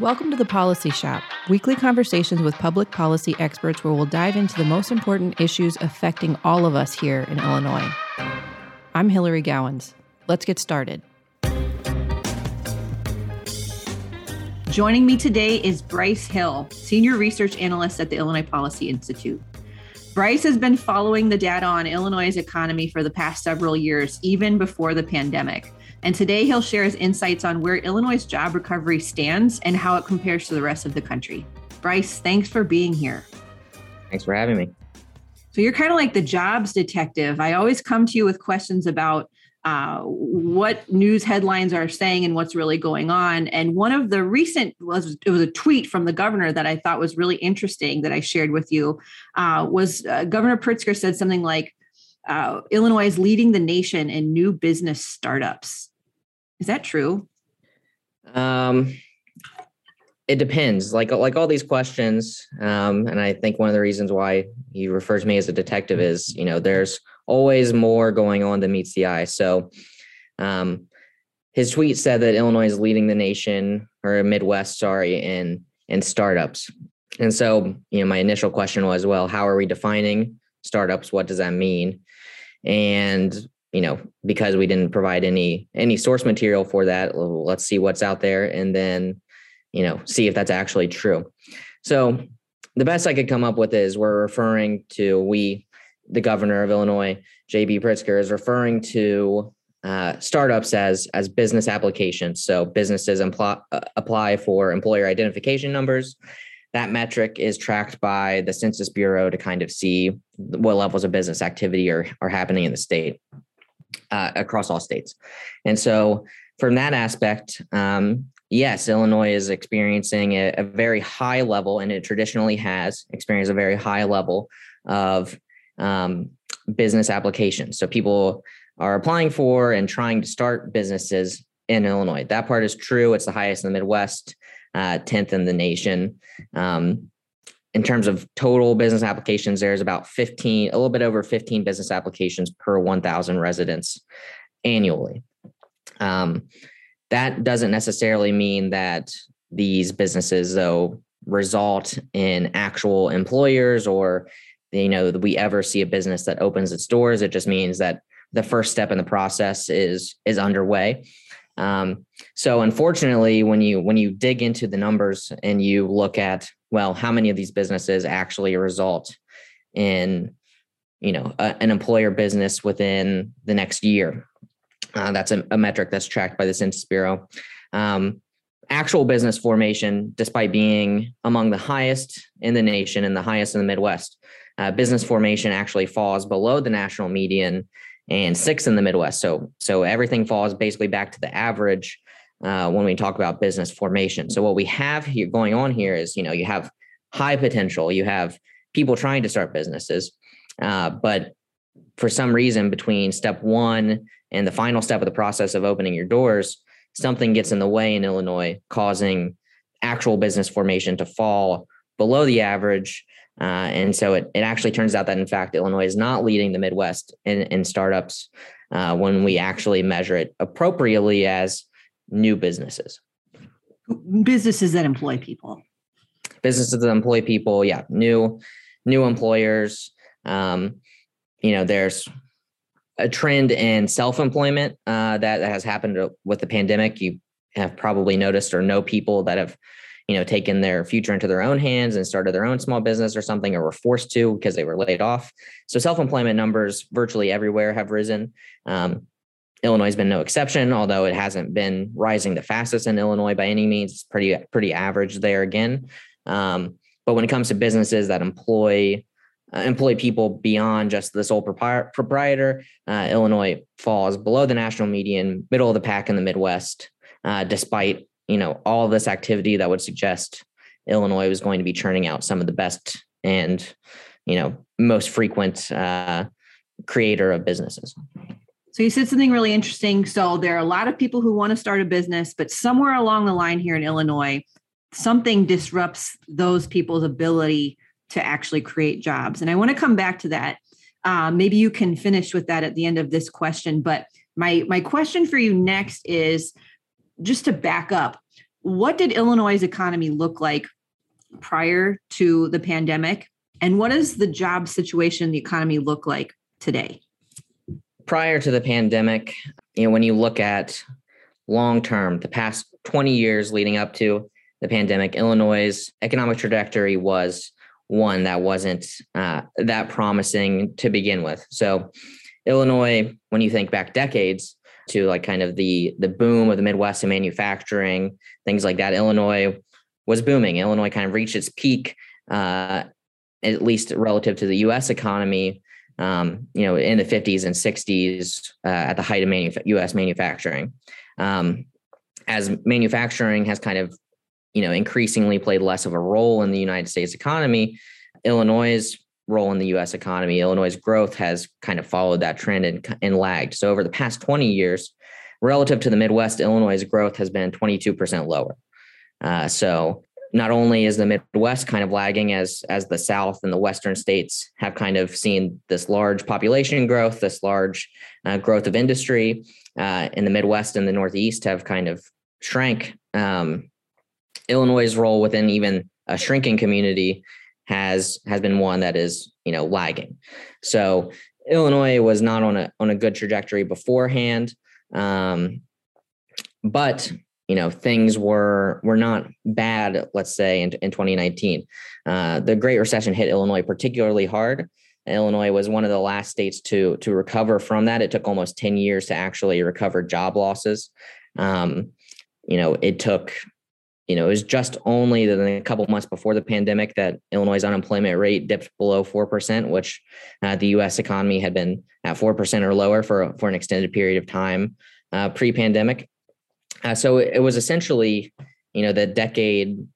Welcome to the Policy Shop, weekly conversations with public policy experts where we'll dive into the most important issues affecting all of us here in Illinois. I'm Hilary Gowins. Let's get started. Joining me today is Bryce Hill, Senior Research Analyst at the Illinois Policy Institute. Bryce has been following the data on Illinois' economy for the past several years, even before the pandemic. And today he'll share his insights on where Illinois' job recovery stands and how it compares to the rest of the country. Bryce, thanks for being here. Thanks for having me. So you're kind of like the jobs detective. I always come to you with questions about uh, what news headlines are saying and what's really going on. And one of the recent was it was a tweet from the governor that I thought was really interesting that I shared with you. Uh, was uh, Governor Pritzker said something like, uh, "Illinois is leading the nation in new business startups." Is that true? Um, it depends. Like like all these questions, um, and I think one of the reasons why he refers to me as a detective is, you know, there's always more going on than meets the eye. So, um, his tweet said that Illinois is leading the nation or Midwest, sorry, in in startups. And so, you know, my initial question was, well, how are we defining startups? What does that mean? And you know because we didn't provide any any source material for that let's see what's out there and then you know see if that's actually true. So the best i could come up with is we're referring to we the governor of illinois jb pritzker is referring to uh, startups as as business applications. So businesses impl- uh, apply for employer identification numbers. That metric is tracked by the census bureau to kind of see what levels of business activity are, are happening in the state uh, across all states. And so, from that aspect, um, yes, Illinois is experiencing a, a, very high level, and it traditionally has experienced a very high level of um, business applications. So, people are applying for and trying to start businesses in Illinois. That part is true. It's the highest in the Midwest, uh, 10th in the nation. Um, in terms of total business applications, there's about 15, a little bit over 15 business applications per 1,000 residents annually. Um, that doesn't necessarily mean that these businesses, though, result in actual employers or you know we ever see a business that opens its doors it just means that the first step in the process is is underway um, so unfortunately when you when you dig into the numbers and you look at well, how many of these businesses actually result in, you know, a, an employer business within the next year? Uh, that's a, a, metric that's tracked by the Census Bureau. Um, actual business formation, despite being among the highest in the nation and the highest in the Midwest, uh, business formation actually falls below the national median and six in the Midwest. So, so everything falls basically back to the average uh, when we talk about business formation. So what we have here going on here is, you know, you have high potential, you have people trying to start businesses, uh, but for some reason between step one and the final step of the process of opening your doors, something gets in the way in Illinois, causing actual business formation to fall below the average. Uh, and so it, it actually turns out that in fact Illinois is not leading the Midwest in, in startups uh, when we actually measure it appropriately as new businesses. Businesses that employ people. Businesses that employ people, yeah, new new employers. Um, you know, there's a trend in self-employment uh, that, that has happened with the pandemic. You have probably noticed or know people that have, you know, taken their future into their own hands and started their own small business or something, or were forced to because they were laid off. So self-employment numbers virtually everywhere have risen. Um, Illinois has been no exception, although it hasn't been rising the fastest in Illinois by any means. It's pretty pretty average there again. Um, but when it comes to businesses that employ uh, employ people beyond just the sole propri- proprietor, uh, Illinois falls below the national median, middle of the pack in the Midwest, uh, despite you know all this activity that would suggest Illinois was going to be churning out some of the best and you know most frequent uh, creator of businesses. So you said something really interesting. So there are a lot of people who want to start a business, but somewhere along the line here in Illinois, something disrupts those people's ability to actually create jobs. And I want to come back to that. Uh, maybe you can finish with that at the end of this question. But my my question for you next is just to back up. what did Illinois' economy look like prior to the pandemic? And what does the job situation, the economy look like today? Prior to the pandemic, you know, when you look at long term, the past 20 years leading up to the pandemic, Illinois' economic trajectory was one that wasn't uh, that promising to begin with. So, Illinois, when you think back decades to like kind of the the boom of the Midwest and manufacturing, things like that, Illinois was booming. Illinois kind of reached its peak, uh, at least relative to the U.S. economy. Um, you know, in the 50s and 60s, uh, at the height of manuf- U.S. manufacturing, um, as manufacturing has kind of you know, increasingly played less of a role in the United States economy. Illinois' role in the US economy, Illinois' growth has kind of followed that trend and, and lagged. So over the past 20 years, relative to the Midwest, Illinois' growth has been 22% lower. Uh, so not only is the Midwest kind of lagging as as the South and the Western states have kind of seen this large population growth, this large uh, growth of industry, uh, in the Midwest and the Northeast have kind of shrank. Um, Illinois' role within even a shrinking community has has been one that is you know lagging. So Illinois was not on a on a good trajectory beforehand, um, but you know things were were not bad. Let's say in, in 2019, uh, the Great Recession hit Illinois particularly hard. Illinois was one of the last states to to recover from that. It took almost 10 years to actually recover job losses. Um, you know, it took you know, it was just only a couple months before the pandemic that Illinois' unemployment rate dipped below 4%, which uh, the US economy had been at 4% or lower for, for an extended period of time uh, pre pandemic. Uh, so it, was essentially, you know, the decade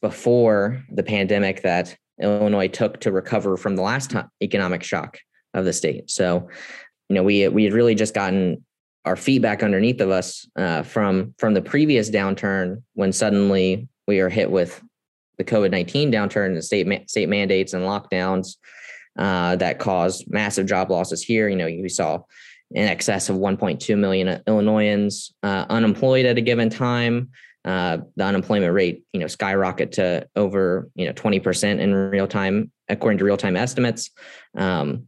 before the pandemic that Illinois took to recover from the last economic shock of the state. So, you know, we we had really just gotten our feet back underneath of us uh, from from the previous downturn when suddenly we are hit with the COVID nineteen downturn and state ma- state mandates and lockdowns uh, that caused massive job losses here. You know, we saw in excess of 1.2 million Illinoisans uh, unemployed at a given time. Uh, the unemployment rate, you know, skyrocket to over you know 20 percent in real time, according to real time estimates. Um,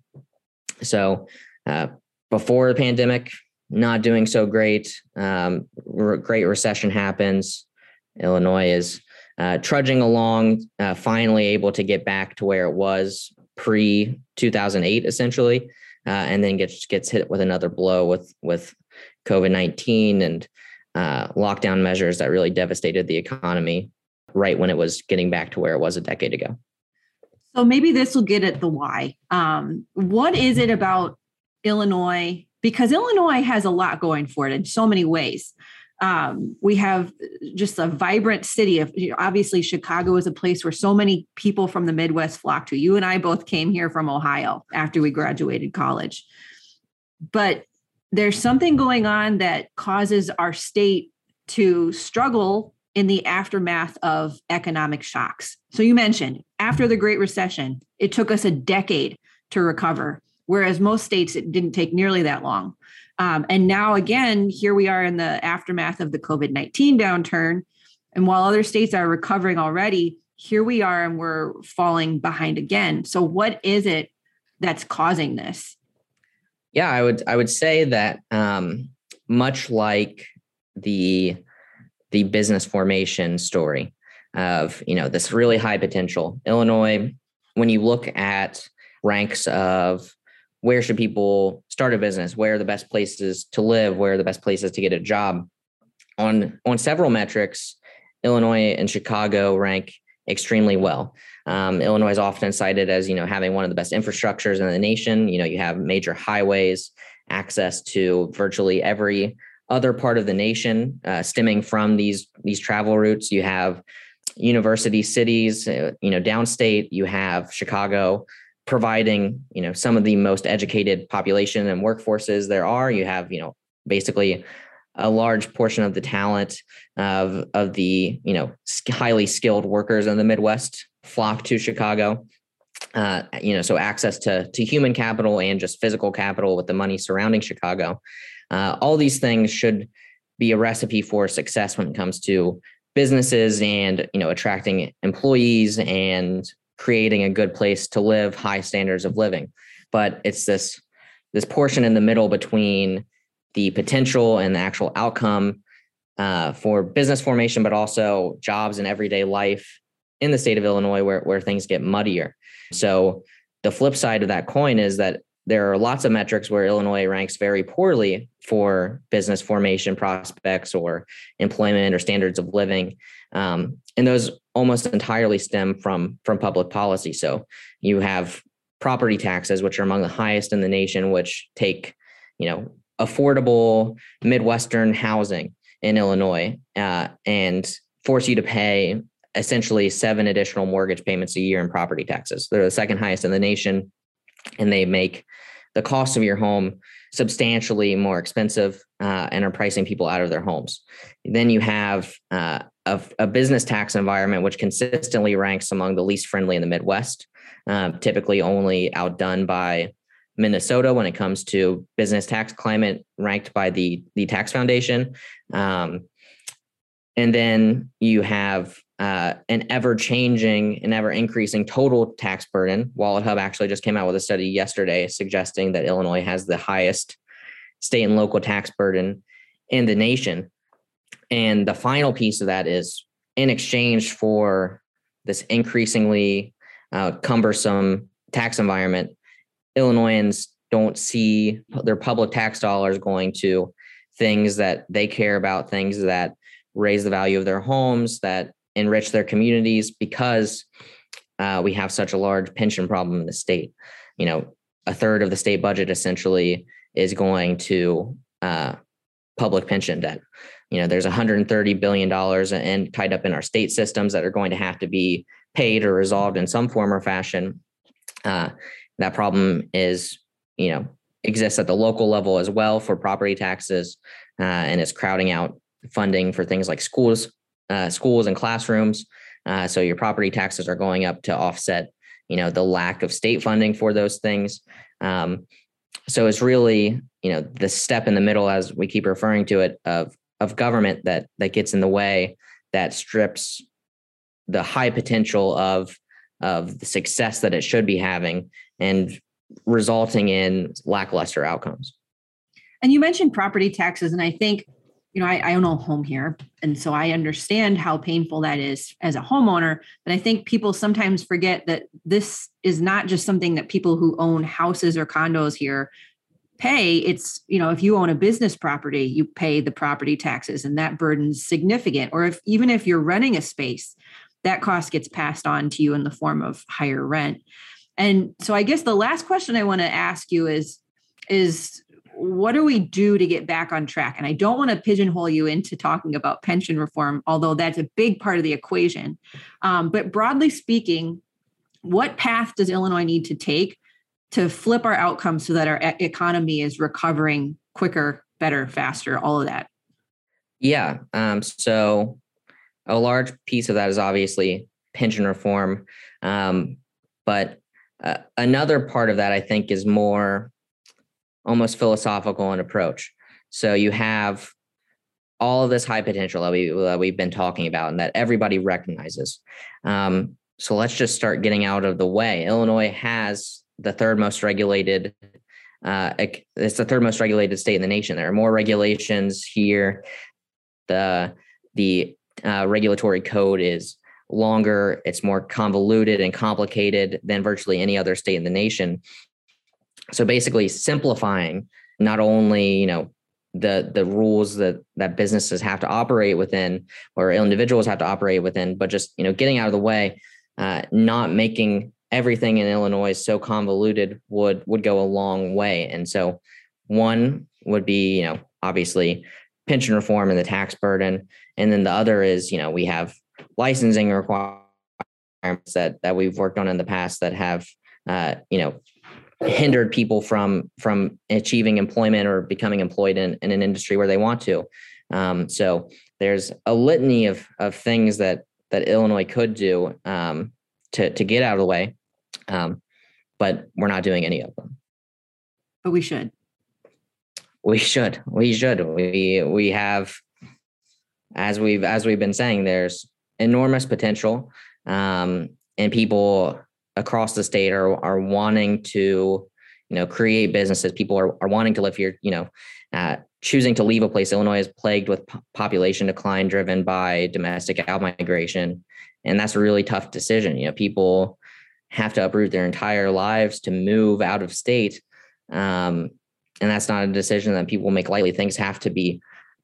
so uh, before the pandemic, not doing so great. Um, great recession happens. Illinois is uh, trudging along, uh, finally able to get back to where it was pre 2008, essentially, uh, and then gets gets hit with another blow with with COVID 19 and uh, lockdown measures that really devastated the economy right when it was getting back to where it was a decade ago. So maybe this will get at the why. Um, what is it about Illinois because Illinois has a lot going for it in so many ways. Um, we have just a vibrant city of obviously Chicago is a place where so many people from the Midwest flock to. You and I both came here from Ohio after we graduated college. But there's something going on that causes our state to struggle in the aftermath of economic shocks. So you mentioned after the Great Recession, it took us a decade to recover whereas most states it didn't take nearly that long. Um, and now again, here we are in the aftermath of the COVID 19 downturn. And while other states are recovering already, here we are and we're falling behind again. So, what is it that's causing this? Yeah, I would I would say that um, much like the the business formation story of you know this really high potential Illinois, when you look at ranks of where should people start a business? Where are the best places to live? Where are the best places to get a job? On on several metrics illinois and chicago rank extremely well. Um, illinois is often cited as you know having one of the best infrastructures in the nation. You know you have major highways access to virtually every other part of the nation uh, stemming from these these travel routes. You have university cities uh, you know downstate. You have chicago providing you know some of the most educated population and workforces there are. You have you know basically a large portion of the talent of of the you know highly skilled workers in the midwest flock to chicago. Uh, you know so access to to human capital and just physical capital with the money surrounding chicago. Uh, all these things should be a recipe for success when it comes to businesses and you know attracting employees and creating a good place to live, high standards of living. But it's this this portion in the middle between the potential and the actual outcome uh, for business formation, but also jobs and everyday life in the state of Illinois where, where things get muddier. So the flip side of that coin is that there are lots of metrics where Illinois ranks very poorly for business formation prospects or employment or standards of living. Um, and those almost entirely stem from, from public policy. So you have property taxes, which are among the highest in the nation, which take, you know, affordable Midwestern housing in Illinois uh, and force you to pay essentially seven additional mortgage payments a year in property taxes. They're the second highest in the nation, and they make the cost of your home substantially more expensive uh, and are pricing people out of their homes. Then you have uh, a, a, business tax environment which consistently ranks among the least friendly in the Midwest, uh, typically only outdone by Minnesota when it comes to business tax climate, ranked by the the Tax Foundation. Um, and then you have uh, an ever changing and ever increasing total tax burden. Wallet Hub actually just came out with a study yesterday suggesting that Illinois has the highest state and local tax burden in the nation. And the final piece of that is in exchange for this increasingly uh, cumbersome tax environment, Illinoisans don't see their public tax dollars going to things that they care about, things that raise the value of their homes, that enrich their communities because uh, we have such a large pension problem in the state. You know, a third of the state budget essentially is going to uh, public pension debt. You know, there's 130 billion dollars and tied up in our state systems that are going to have to be paid or resolved in some form or fashion. Uh, that problem is, you know, exists at the local level as well for property taxes, uh, and it's crowding out funding for things like schools, uh, schools and classrooms. Uh, so your property taxes are going up to offset, you know, the lack of state funding for those things. Um, so it's really, you know, the step in the middle, as we keep referring to it, of of government that that gets in the way, that strips the high potential of of the success that it should be having, and resulting in lackluster outcomes. And you mentioned property taxes, and I think you know, I, I, own a home here. And so I understand how painful that is as a homeowner. But I think people sometimes forget that this is not just something that people who own houses or condos here pay. It's, you know, if you own a business property, you pay the property taxes and that burden's significant. Or if even if you're renting a space, that cost gets passed on to you in the form of higher rent. And so I guess the last question I want to ask you is, is what do we do to get back on track? And I don't want to pigeonhole you into talking about pension reform, although that's a big part of the equation. Um, but broadly speaking, what path does Illinois need to take to flip our outcomes so that our economy is recovering quicker, better, faster, all of that? Yeah. Um, so a large piece of that is obviously pension reform. Um, but uh, another part of that, I think, is more almost philosophical in approach. So you have all of this high potential that we that we've been talking about and that everybody recognizes. Um, so let's just start getting out of the way. Illinois has the third most regulated. Uh, it's the third most regulated state in the nation. There are more regulations here. The the uh, regulatory code is longer. It's more convoluted and complicated than virtually any other state in the nation so basically simplifying not only you know the the rules that that businesses have to operate within or individuals have to operate within but just you know getting out of the way uh, not making everything in illinois is so convoluted would would go a long way. And so one would be you know obviously pension reform and the tax burden. And then the other is you know we have licensing requirements that that we've worked on in the past that have uh, you know hindered people from from achieving employment or becoming employed in, in an industry where they want to. Um, so there's a litany of of things that that Illinois could do um, to to get out of the way, um, but we're not doing any of them. But we should. We should. We should. We we have as we've as we've been saying, there's enormous potential, um, and people across the state are are wanting to, you know, create businesses. People are are wanting to live here. You know, uh, choosing to leave a place. Illinois is plagued with population decline driven by domestic outmigration, and that's a really tough decision. You know, people have to uproot their entire lives to move out of state. Um, and that's not a decision that people make lightly. Things have to be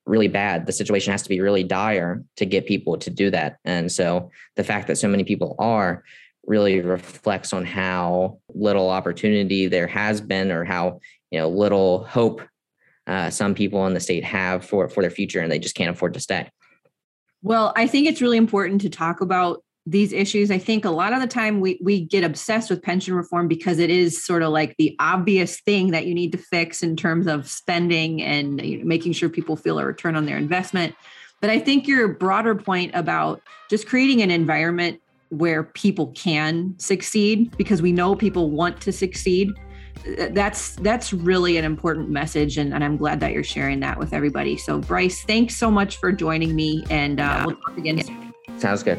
really bad. The situation has to be really dire to get people to do that. And so the fact that so many people are really reflects on how little opportunity there has been or how you know little hope uh, some people in the state have for for their future and they just can't afford to stay well i think it's really important to talk about these issues i think a lot of the time we we get obsessed with pension reform because it is sort of like the obvious thing that you need to fix in terms of spending and you know, making sure people feel a return on their investment. But i think your broader point about just creating an environment where people can succeed because we know people want to succeed that's that's really an important message and, and i'm glad that you're sharing that with everybody. So bryce thanks so much for joining me and uh, we'll talk again soon. Sounds good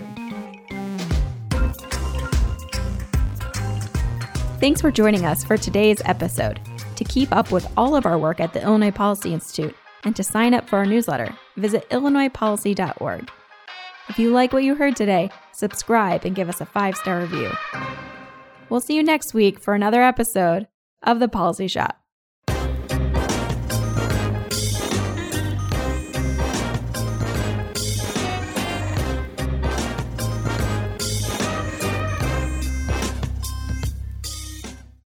Thanks for joining us for today's episode. To keep up with all of our work at the Illinois Policy Institute and to sign up for our newsletter, visit illinoispolicy.org. If you like what you heard today, subscribe and give us a five star review. We'll see you next week for another episode of The Policy Shop.